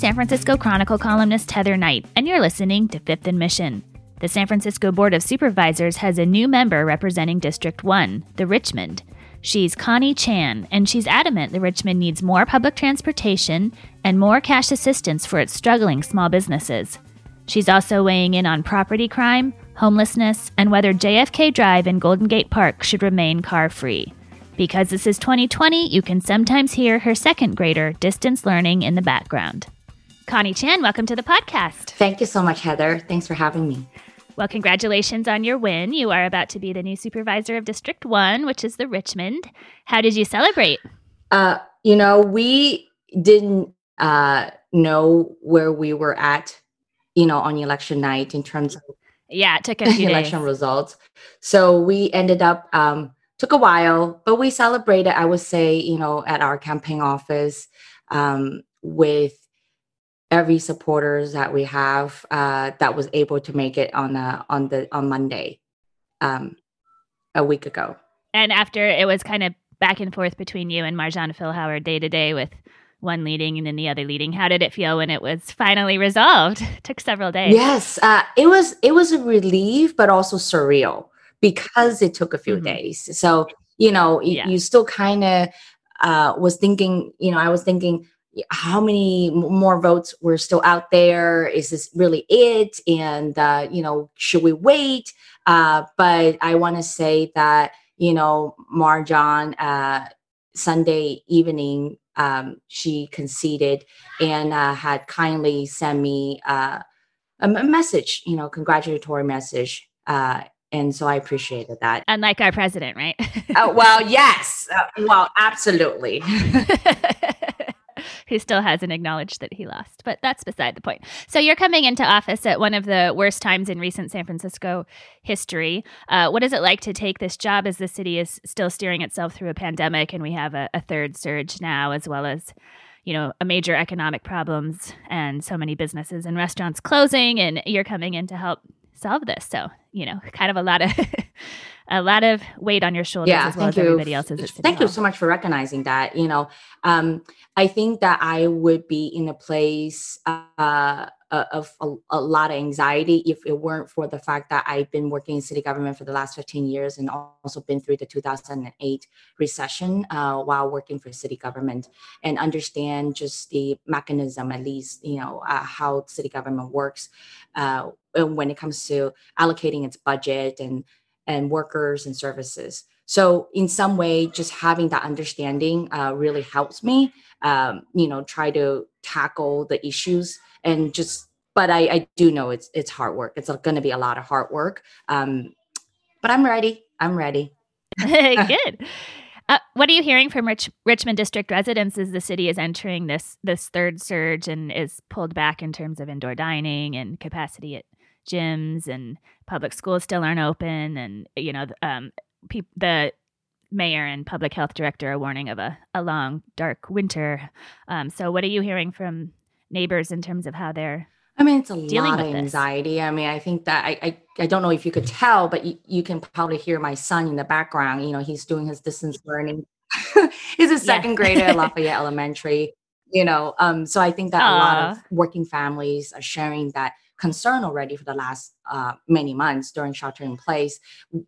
San Francisco Chronicle columnist Heather Knight, and you're listening to Fifth and Mission. The San Francisco Board of Supervisors has a new member representing District 1, the Richmond. She's Connie Chan, and she's adamant the Richmond needs more public transportation and more cash assistance for its struggling small businesses. She's also weighing in on property crime, homelessness, and whether JFK Drive and Golden Gate Park should remain car free. Because this is 2020, you can sometimes hear her second grader distance learning in the background. Connie Chan, welcome to the podcast. Thank you so much, Heather. Thanks for having me. Well, congratulations on your win. You are about to be the new supervisor of District 1, which is the Richmond. How did you celebrate? Uh, you know, we didn't uh, know where we were at, you know, on election night in terms of yeah, it took a few election days. results. So we ended up um, took a while, but we celebrated. I would say, you know, at our campaign office um, with every supporters that we have uh, that was able to make it on the on the on Monday um, a week ago. And after it was kind of back and forth between you and Marjan Philhour day to day with one leading and then the other leading. How did it feel when it was finally resolved? It took several days. Yes, uh, it was it was a relief, but also surreal because it took a few Mhm. days. So you know, Yeah. you still kind of uh, was thinking. You know, I was thinking. How many more votes were still out there? Is this really it? And uh, you know, should we wait? Uh, but I want to say that you know, Marjan uh, Sunday evening, um, she conceded and uh, had kindly sent me uh, a message, you know, congratulatory message. Uh, and so I appreciated that. Unlike our president, right? Oh, well, yes. Uh, well, absolutely. Who still hasn't acknowledged that he lost, but that's beside the point. So you're coming into office at one of the worst times in recent San Francisco history. Uh, what is it like to take this job as the city is still steering itself through a pandemic, and we have a, a third surge now, as well as you know a major economic problems and so many businesses and restaurants closing, and you're coming in to help solve this. So you know, kind of a lot of a lot of weight on your shoulders yeah, as well thank as you. everybody else's. Thank you so much for recognizing that. You know, um, I think that I would be in a place uh, of a, a lot of anxiety if it weren't for the fact that I've been working in city government for the last 15 years and also been through the 2008 recession uh, while working for city government and understand just the mechanism, at least, you know, uh, how city government works uh, when it comes to allocating its budget and and workers and services. So in some way, just having that understanding uh, really helps me, um, you know, try to tackle the issues and just. But I, I do know it's it's hard work. It's going to be a lot of hard work. Um, but I'm ready. I'm ready. Good. Uh, what are you hearing from Rich- Richmond District residents as the city is entering this this third surge and is pulled back in terms of indoor dining and capacity at gyms and public schools still aren't open and you know the, um, peop the mayor and public health director are warning of a, a long dark winter. Um, so what are you hearing from neighbors in terms of how they're I mean, it's a lot of with this. anxiety. I mean, I think that I, I, I don't know if you could tell, but you, you can probably hear my son in the background. You know, he's doing his distance learning. he's a second grader at Lafayette Elementary. You know, um, so I think that a lot of working families are sharing that concern already for the last uh, many months during shelter in place.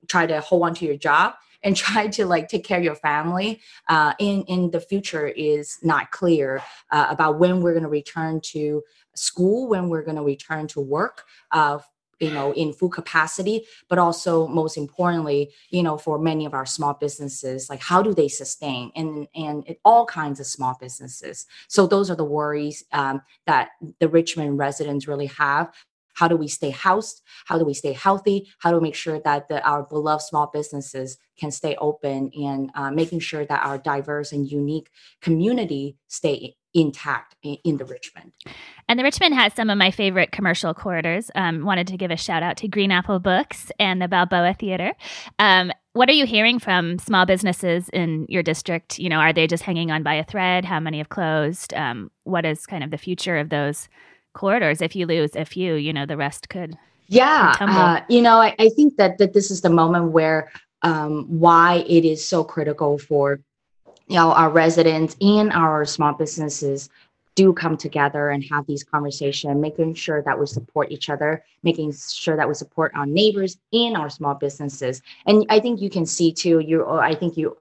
Try to hold on to your job and try to like take care of your family. Uh, in in the future is not clear uh, about when we're going to return to school when we're going to return to work uh, you know in full capacity but also most importantly you know for many of our small businesses like how do they sustain and and it, all kinds of small businesses so those are the worries um, that the richmond residents really have how do we stay housed how do we stay healthy how do we make sure that the, our beloved small businesses can stay open and uh, making sure that our diverse and unique community stay intact in, the richmond And the Richmond has some of my favorite commercial corridors. Um, wanted to give a shout out to Green Apple Books and the Balboa Theater. Um, what are you hearing from small businesses in your district? You know, are they just hanging on by a thread? How many have closed? Um, what is kind of the future of those corridors? If you lose a few, you know, the rest could. yeah uh, you know I, I think that, that this is the moment where um, why it is so critical for you know our residents and our small businesses do come together and have these conversations, making sure that we support each other, making sure that we support our neighbors and our small businesses. And I think you can see too, you I think you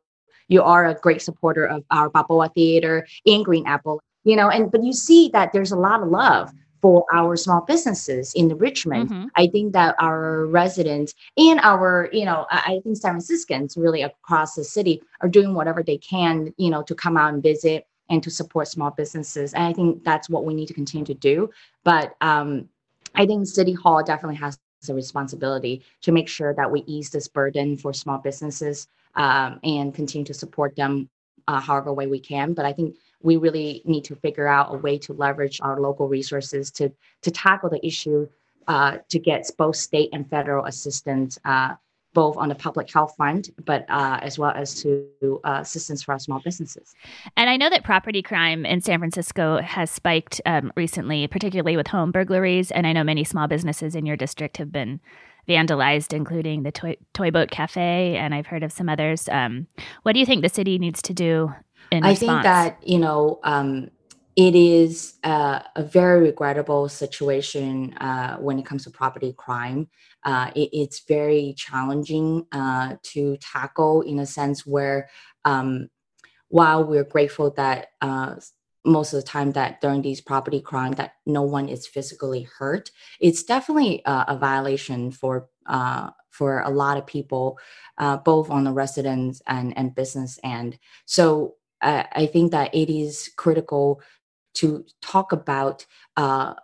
you are a great supporter of our Balboa Theater in Green Apple, you know, and but you see that there's a lot of love for our small businesses in Richmond. Mm-hmm. I think that our residents and our, you know, I think San Franciscans really across the city are doing whatever they can, you know, to come out and visit and to support small businesses. And I think that's what we need to continue to do. But um, I think City Hall definitely has a responsibility to make sure that we ease this burden for small businesses um, and continue to support them uh, however way we can. But I think we really need to figure out a way to leverage our local resources to to tackle the issue uh, to get both state and federal assistance uh, both on the public health fund, but uh, as well as to uh, assistance for our small businesses. And I know that property crime in San Francisco has spiked um, recently, particularly with home burglaries. And I know many small businesses in your district have been vandalized, including the Toy, Toy Boat Cafe, and I've heard of some others. Um, what do you think the city needs to do? I response? think that you know. Um, it is uh, a very regrettable situation uh, when it comes to property crime. Uh, it, it's very challenging uh, to tackle in a sense where, um, while we're grateful that uh, most of the time that during these property crime that no one is physically hurt, it's definitely a violation for uh, for a lot of people, both on the residents and and business end. So I think that it is critical to talk about uh,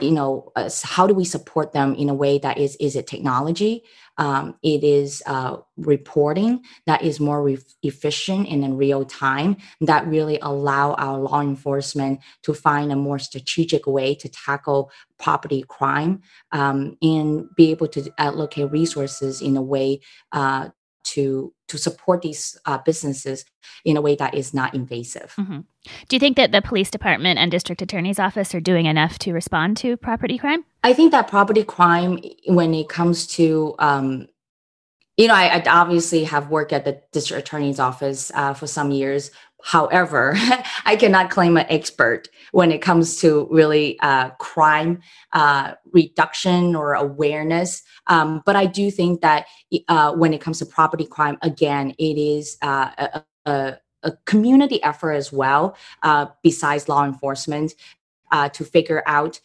you know uh, how do we support them in a way that is is it technology? Um, it is uh, reporting that is more re- efficient and in real time that really allow our law enforcement to find a more strategic way to tackle property crime um, and be able to allocate resources in a way uh, to to support these uh, businesses in a way that is not invasive. Mm-hmm. Do you think that the police department and district attorney's office are doing enough to respond to property crime? I think that property crime, when it comes to um, you know, I, I, obviously have worked at the district attorney's office uh, for some years. However, I cannot claim an expert when it comes to really uh, crime uh, reduction or awareness. Um, but I do think that uh, when it comes to property crime, again, it is uh, a, a a community effort as well, uh, besides law enforcement uh, to figure out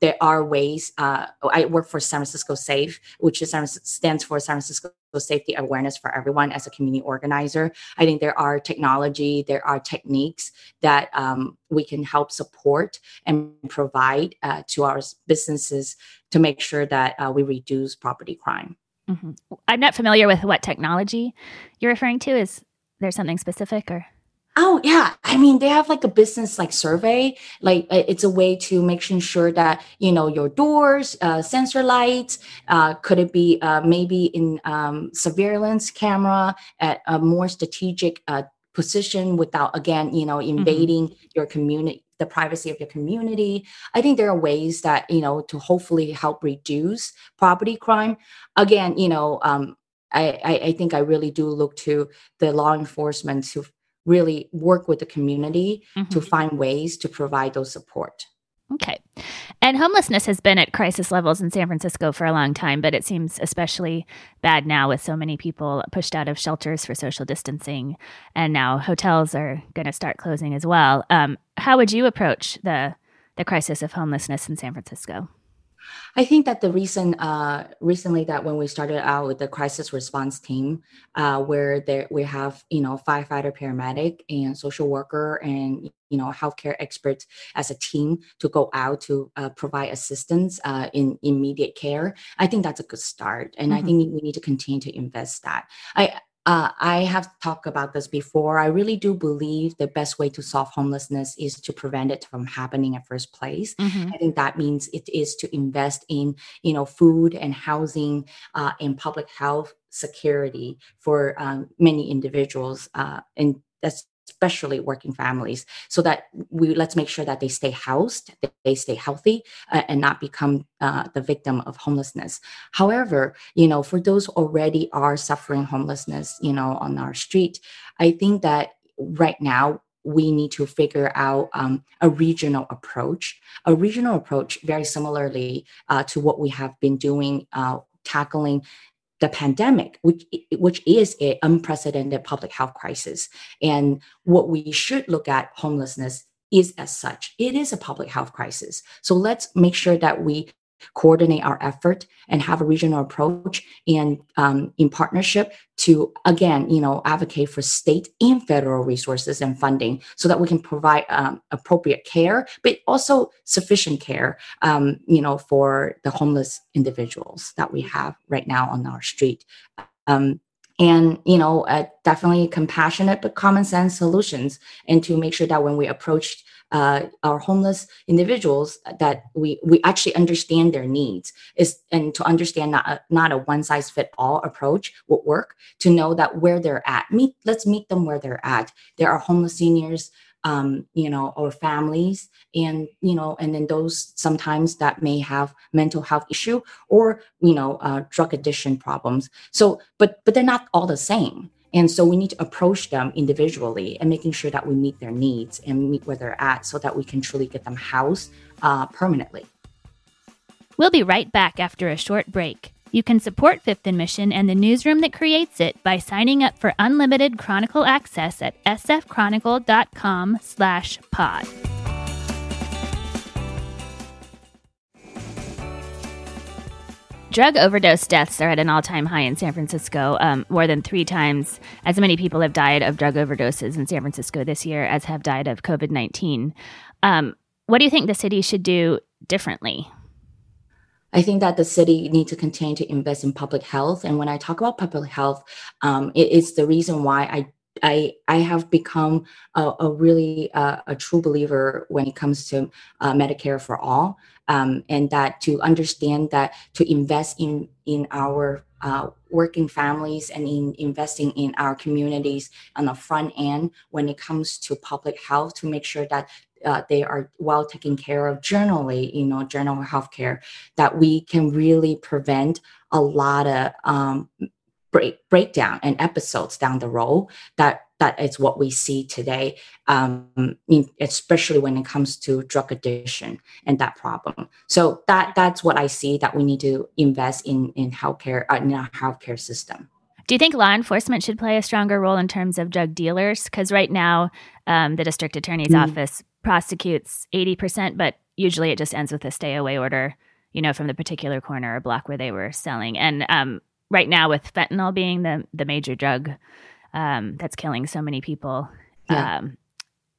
there are ways. I work for San Francisco Safe, which is, stands for San Francisco Safety Awareness for Everyone as a community organizer. I think there are technology, there are techniques that um, we can help support and provide uh, to our businesses to make sure that uh, we reduce property crime. Mm-hmm. I'm not familiar with what technology you're referring to. Is there something specific or? Oh yeah, I mean they have like a business like survey. Like uh, it's a way to make sure that you know your doors, uh, sensor lights. Uh, could it be uh, maybe in um, surveillance camera at a more strategic uh, position without again you know mm-hmm. invading mm-hmm. your community, the privacy of your community. I think there are ways that you know to hopefully help reduce property crime. Again, you know. Um, I, I, I think I really do look to the law enforcement to really work with the community mm-hmm. to find ways to provide those support. Okay. And homelessness has been at crisis levels in San Francisco for a long time, but it seems especially bad now with so many people pushed out of shelters for social distancing. And now hotels are going to start closing as well. Um, how would you approach the, the crisis of homelessness in San Francisco? I think that the reason uh, recently that when we started out with the crisis response team, uh, where there we have you know firefighter, paramedic, and social worker, and you know healthcare experts as a team to go out to uh, provide assistance uh, in immediate care. I think that's a good start, and mm-hmm. I think we need to continue to invest that. I uh, I have talked about this before. I really do believe the best way to solve homelessness is to prevent it from happening at first place. Mm-hmm. I think that means it is to invest in, you know, food and housing uh, and public health security for um, many individuals. Uh, and that's especially working families so that we let's make sure that they stay housed they stay healthy uh, and not become uh, the victim of homelessness however you know for those already are suffering homelessness you know on our street i think that right now we need to figure out um, a regional approach. A regional approach, very similarly uh, to what we have been doing, uh, tackling the pandemic, which which is an unprecedented public health crisis, and what we should look at homelessness is as such. It is a public health crisis. So let's make sure that we coordinate our effort and have a regional approach and um, in partnership to again you know advocate for state and federal resources and funding so that we can provide um, appropriate care but also sufficient care um, you know for the homeless individuals that we have right now on our street. Um, and you know uh, definitely compassionate but common sense solutions and to make sure that when we approach uh, our homeless individuals that we we actually understand their needs is and to understand not a, not a one size fit all approach would work to know that where they're at meet let's meet them where they're at there are homeless seniors um, you know, or families, and you know, and then those sometimes that may have mental health issue or you know, uh, drug addiction problems. So, but but they're not all the same. And so we need to approach them individually and making sure that we meet their needs and meet where they're at so that we can truly get them housed uh, permanently. We'll be right back after a short break. You can support Fifth and Mission and the newsroom that creates it by signing up for unlimited Chronicle access at sfchronicle.com slash pod. Drug overdose deaths are at an all time high in San Francisco. Um, more than three times as many people have died of drug overdoses in San Francisco this year as have died of COVID 19. Um, what do you think the city should do differently? I think that the city needs to continue to invest in public health. And when I talk about public health, um, it is the reason why I I I have become a, a really uh, a true believer when it comes to uh, Medicare for all, um, and that to understand that to invest in in our uh, working families and in investing in our communities on the front end when it comes to public health to make sure that uh, they are well taken care of generally, you know, general health care, that we can really prevent a lot of um, break breakdown and episodes down the road that that is what we see today um, especially when it comes to drug addiction and that problem. So that that's what i see that we need to invest in in healthcare uh, in our healthcare system. Do you think law enforcement should play a stronger role in terms of drug dealers? Because right now um, the district attorney's mm. office prosecutes 80% but usually it just ends with a stay away order you know from the particular corner or block where they were selling. And um, right now with fentanyl being the the major drug um, that's killing so many people. Yeah. Um,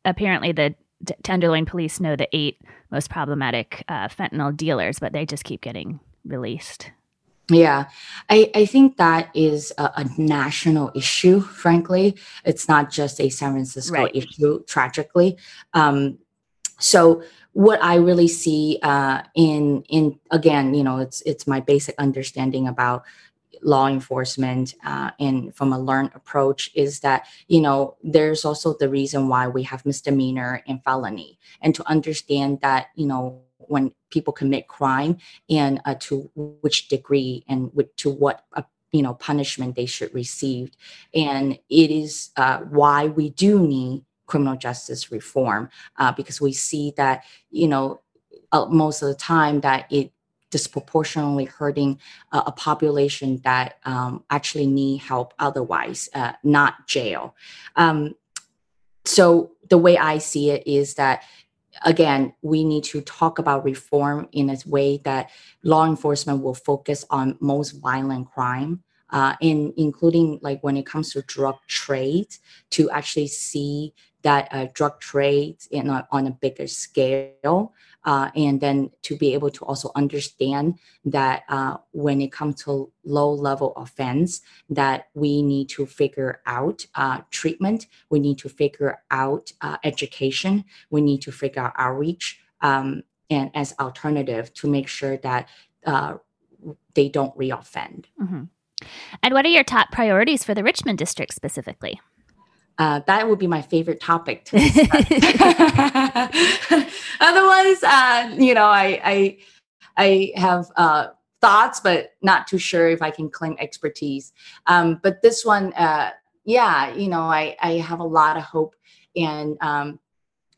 apparently, the Tenderloin police know the eight most problematic uh, fentanyl dealers, but they just keep getting released. Yeah, I, I think that is a, a, national issue, frankly. It's not just a San Francisco right. issue, tragically. Um, so what I really see uh, in in again, you know, it's it's my basic understanding about law enforcement uh, and from a learned approach is that you know there's also the reason why we have misdemeanor and felony. And to understand that you know when people commit crime and uh, to which degree and with, to what uh, you know punishment they should receive. And it is uh, why we do need criminal justice reform uh, because we see that you know uh, most of the time that it disproportionately hurting uh, a population that um, actually need help otherwise, uh, not jail. Um, so the way I see it is that again, we need to talk about reform in a way that law enforcement will focus on most violent crime. Uh, in including like when it comes to drug trade, to actually see that uh, drug trade in a, on a bigger scale uh, and then to be able to also understand that uh, when it comes to low level offense that we need to figure out uh, treatment. We need to figure out uh, education. We need to figure out outreach um, and as alternative to make sure that uh, they don't reoffend. Mm-hmm. and what are your top priorities for the richmond district specifically uh, that would be my favorite topic to Otherwise, uh, you know, I I, I have uh, thoughts, but not too sure if I can claim expertise. Um, but this one, uh, yeah, you know, I I have a lot of hope and um,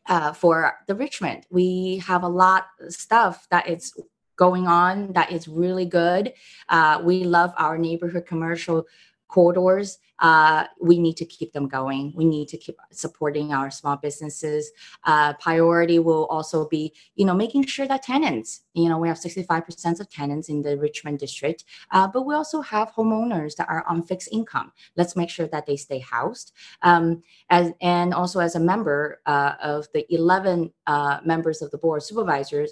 uh, for the Richmond. We have a lot of stuff that is going on that is really good. Uh, we love our neighborhood commercial corridors uh, we need to keep them going. We need to keep supporting our small businesses. Uh, priority will also be, you know, making sure that tenants, you know, we have 65% of tenants in the Richmond district, uh, but we also have homeowners that are on fixed income. Let's make sure that they stay housed. Um, as, and also as a member uh, of the 11 uh, members of the board of supervisors,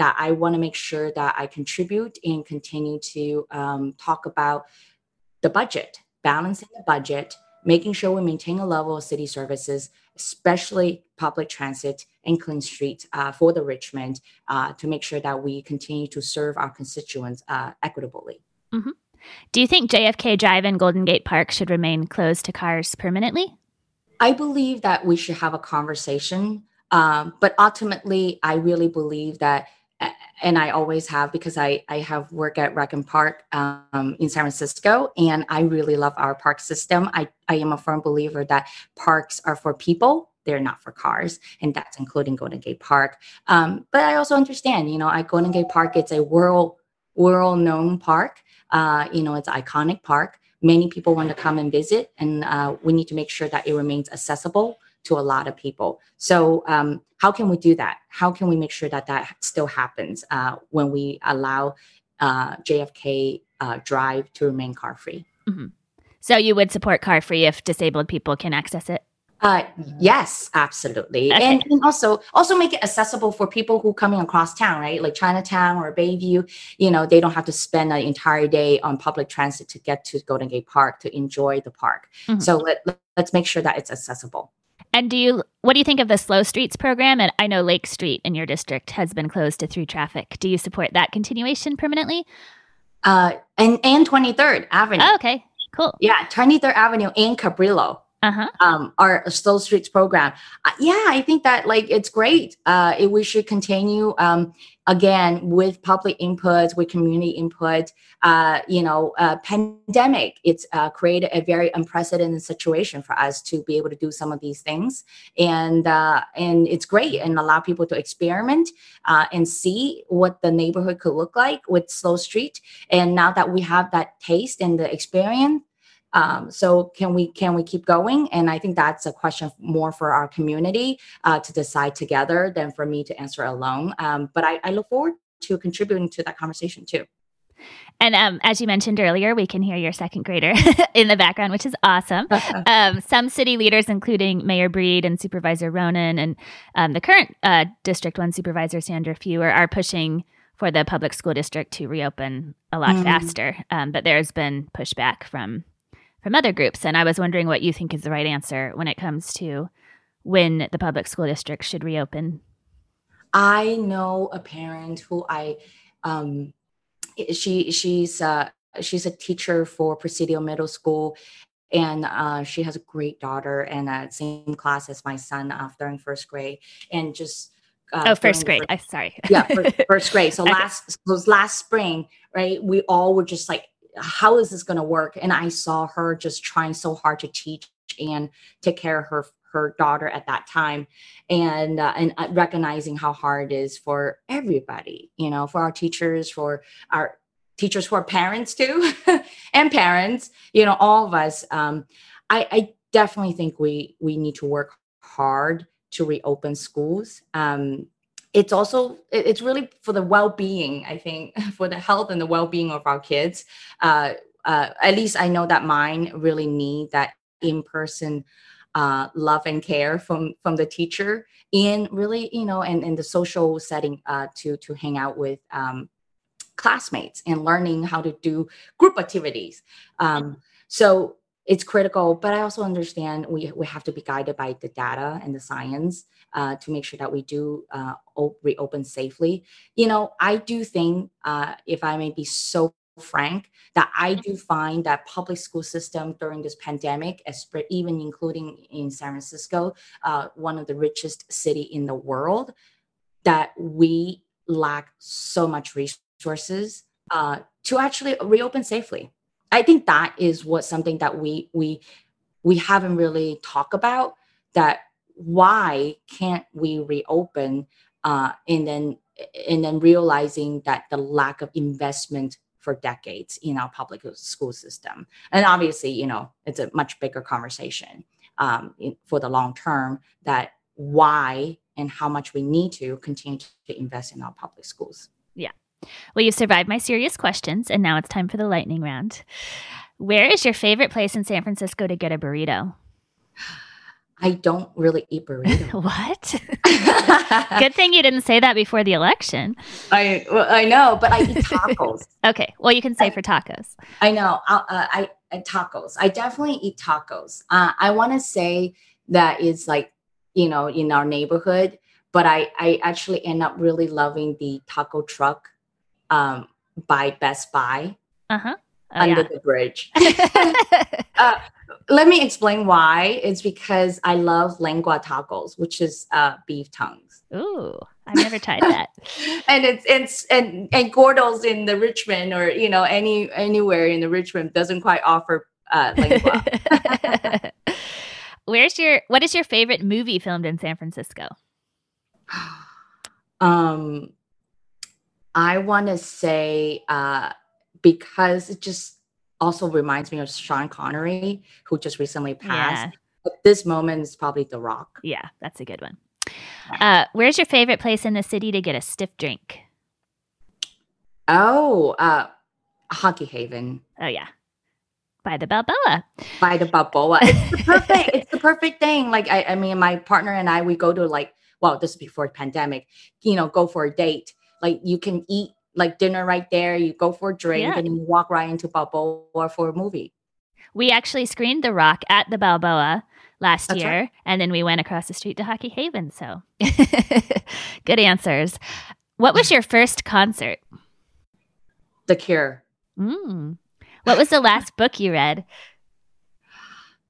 that I want to make sure that I contribute and continue to um, talk about the budget balancing the budget, making sure we maintain a level of city services, especially public transit and clean streets uh, for the Richmond, uh, to make sure that we continue to serve our constituents uh, equitably. Mm-hmm. Do you think JFK Drive and Golden Gate Park should remain closed to cars permanently? I believe that we should have a conversation. Um, but ultimately, I really believe that and I always have because I I have work at Rec Park um, in San Francisco, and I really love our park system. I I am a firm believer that parks are for people; they're not for cars, and that's including Golden Gate Park. Um, but I also understand, you know, at Golden Gate Park, it's a world world known park. Uh, you know, it's iconic park. Many people want to come and visit, and uh, we need to make sure that it remains accessible to a lot of people. So, um, how can we do that? How can we make sure that that still happens uh, when we allow uh, JFK uh, Drive to remain car free? Mm-hmm. So, you would support car free if disabled people can access it? Uh, yes, absolutely, okay. and, and, also also make it accessible for people who coming across town, right? Like Chinatown or Bayview. You know, they don't have to spend an entire day on public transit to get to Golden Gate Park to enjoy the park. Mm-hmm. So let let's make sure that it's accessible. And do you what do you think of the Slow Streets program? And I know Lake Street in your district has been closed to through traffic. Do you support that continuation permanently? Uh, and and 23rd Avenue. Oh, okay, cool. Yeah, 23rd Avenue and Cabrillo uh-huh. um, our Slow Streets program. Uh, yeah, I think that like it's great. Uh, it, we should continue um, again with public input, with community input. Uh, you know, uh, pandemic it's uh, created a very unprecedented situation for us to be able to do some of these things, and uh, and it's great and allow people to experiment uh, and see what the neighborhood could look like with Slow Street. And now that we have that taste and the experience um, so can we can we keep going? And I think that's a question more for our community uh, to decide together than for me to answer alone. Um, but I, I look forward to contributing to that conversation too. And um, as you mentioned earlier, we can hear your second grader in the background, which is awesome. um, some city leaders, including Mayor Breed and Supervisor Ronen, and um, the current uh, District 1 Supervisor Sandra Fewer, are pushing for the public school district to reopen a lot mm. faster. Um, but there's been pushback from from other groups. And I was wondering what you think is the right answer when it comes to when the public school district should reopen. I know a parent who I, um, she she's uh, she's a teacher for Presidio Middle School, and uh, she has a great daughter and uh, same class as my son uh, during first grade, and just. Uh, oh, first grade. First, I sorry. yeah, first, first grade. So okay. last was last spring, right? We all were just like how is this going to work? And I saw her just trying so hard to teach and take care of her her daughter at that time. And uh, and uh, recognizing how hard it is for everybody you know for our teachers for our teachers for parents too and parents you know all of us. Um, I, I definitely think we we need to work hard to reopen schools. Um, it's also it's really for the well-being i think for the health and the well-being of our kids. Uh, uh, at least i know that mine really need that in-person uh, love and care from from the teacher in really you know and in the social setting uh, to to hang out with um, classmates and learning how to do group activities. Um, so it's critical but i also understand we, we have to be guided by the data and the science uh, to make sure that we do uh, reopen safely. You know i do think uh, if i may be so frank that i do find that public school system during this pandemic even including in san francisco uh, one of the richest city in the world that we lack so much resources uh, to actually reopen safely. I think that is what something that we we we haven't really talked about that why can't we reopen uh, and then and then realizing that the lack of investment for decades in our public school system. And obviously you know it's a much bigger conversation um, in, for the long term that why and how much we need to continue to invest in our public schools. Yeah. Well you've survived my serious questions and now it's time for the lightning round. Where is your favorite place in san francisco to get a burrito I don't really eat burritos. what? Good thing you didn't say that before the election. I well, I know, but I eat tacos. okay, well you can say for tacos. I know. Uh, I, I tacos. I definitely eat tacos. Uh, I want to say that is like you know in our neighborhood, but I I actually end up really loving the taco truck um, by Best Buy. Uh huh. Oh, under yeah. the bridge. uh, let me explain why. It's because I love lengua tacos, which is uh, beef tongues. Ooh, I've never tried that. and it's it's and and Gordo's in the Richmond or you know any anywhere in the Richmond doesn't quite offer uh, lengua. Where's your what is your favorite movie filmed in San Francisco? Um, I want to say uh, because it just also reminds me of Sean Connery, who just recently passed. Yeah. This moment is probably The Rock. Yeah, that's a good one. Uh, where's your favorite place in the city to get a stiff drink? Oh, uh, Hockey Haven. Oh yeah, by the Balboa. By the Balboa. It's the perfect. it's the perfect thing. Like I, I mean, my partner and I, we go to like, well, this is before the pandemic. You know, go for a date. Like you can eat like dinner right there. You go for a drink yeah. and you walk right into Balboa for a movie. We actually screened The Rock at the Balboa last That's year, right. and then we went across the street to Hockey Haven. So good answers. What was your first concert? The Cure. Mm. What was the last book you read?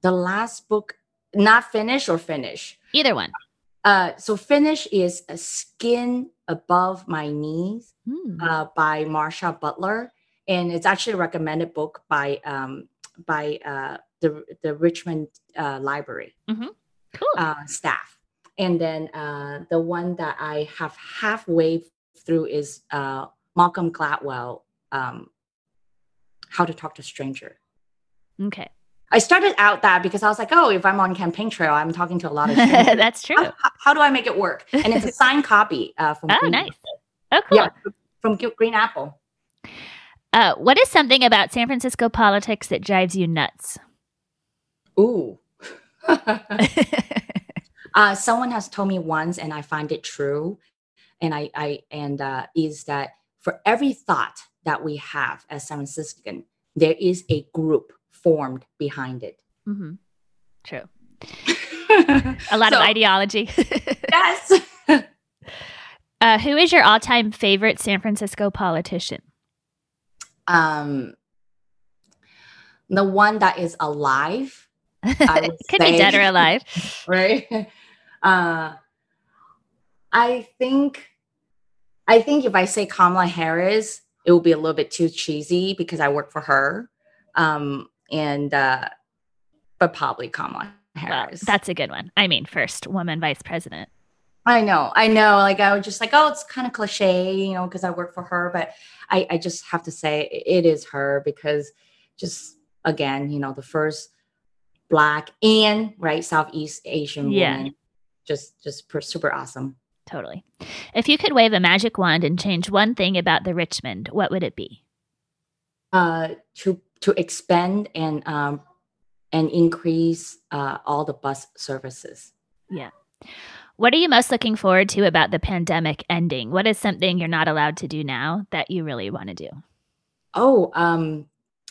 The last book, not finish or finish? Either one. Uh, so finish is a skin above my knees mm. uh, by Marcia Butler, and it's actually a recommended book by um, by uh, the the Richmond uh, Library mm-hmm. cool. Uh, staff. And then uh, the one that I have halfway through is uh, Malcolm Gladwell, um, How to Talk to Stranger. Okay. I started out that because I was like, oh, if I'm on campaign trail, I'm talking to a lot of people. That's true. How, how, do I make it work? And it's a signed copy uh, from Oh, Green nice. Oh, cool. Yeah, from Green Apple. Uh, what is something about San Francisco politics that drives you nuts? Ooh. uh, someone has told me once, and I find it true, and I, I and uh, is that for every thought that we have as San Franciscan, there is a group formed behind it. Mm-hmm. True. a lot so, of ideology. yes. Uh, who is your all-time favorite San Francisco politician? Um, the one that is alive. Could say, be dead or alive, right? Uh, I think, I think if I say Kamala Harris, it will be a little bit too cheesy because I work for her. Um, and uh, but probably Kamala Harris. That's a good one. I mean, first woman vice president. I know, I know. Like I was just like, oh, it's kind of cliche, you know, because I work for her. But I, I just have to say it is her because just again, you know, the first black and right Southeast Asian yeah. woman, just just super awesome. Totally. If you could wave a magic wand and change one thing about the Richmond, what would it be? Uh, to to expand and um, and increase uh, all the bus services. Yeah. What are you most looking forward to about the pandemic ending? What is something you're not allowed to do now that you really want to do? Oh, um,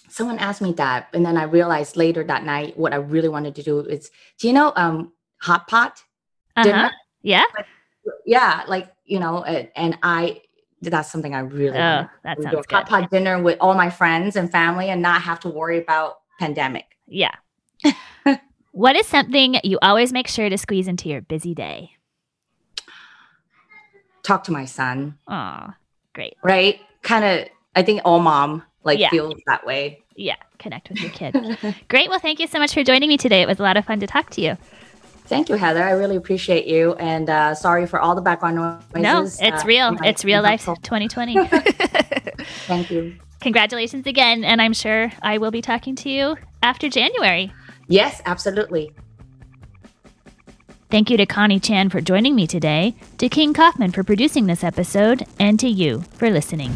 someone asked me that, and then I realized later that night what I really wanted to do is, do you know, um, hot pot uh-huh. dinner? Yeah, yeah, like you know, and, and I that's something I really oh, that sounds good. Hot pot dinner with all my friends and family, and not have to worry about pandemic. Yeah. what is something you always make sure to squeeze into your busy day? Talk to my son. Oh, great. Right? Kind of. I think all mom like yeah. feels that way. Yeah, connect with your kid. great. Well, thank you so much for joining me today. It was a lot of fun to talk to you. Thank you, Heather. I really appreciate you, and uh, sorry for all the background noises. No, it's uh, real. my- It's real life helpful. 2020. Thank you. Congratulations again, and I'm sure I will be talking to you after January. Yes, absolutely. Thank you to Connie Chan for joining me today, to King Kaufman for producing this episode, and to you for listening.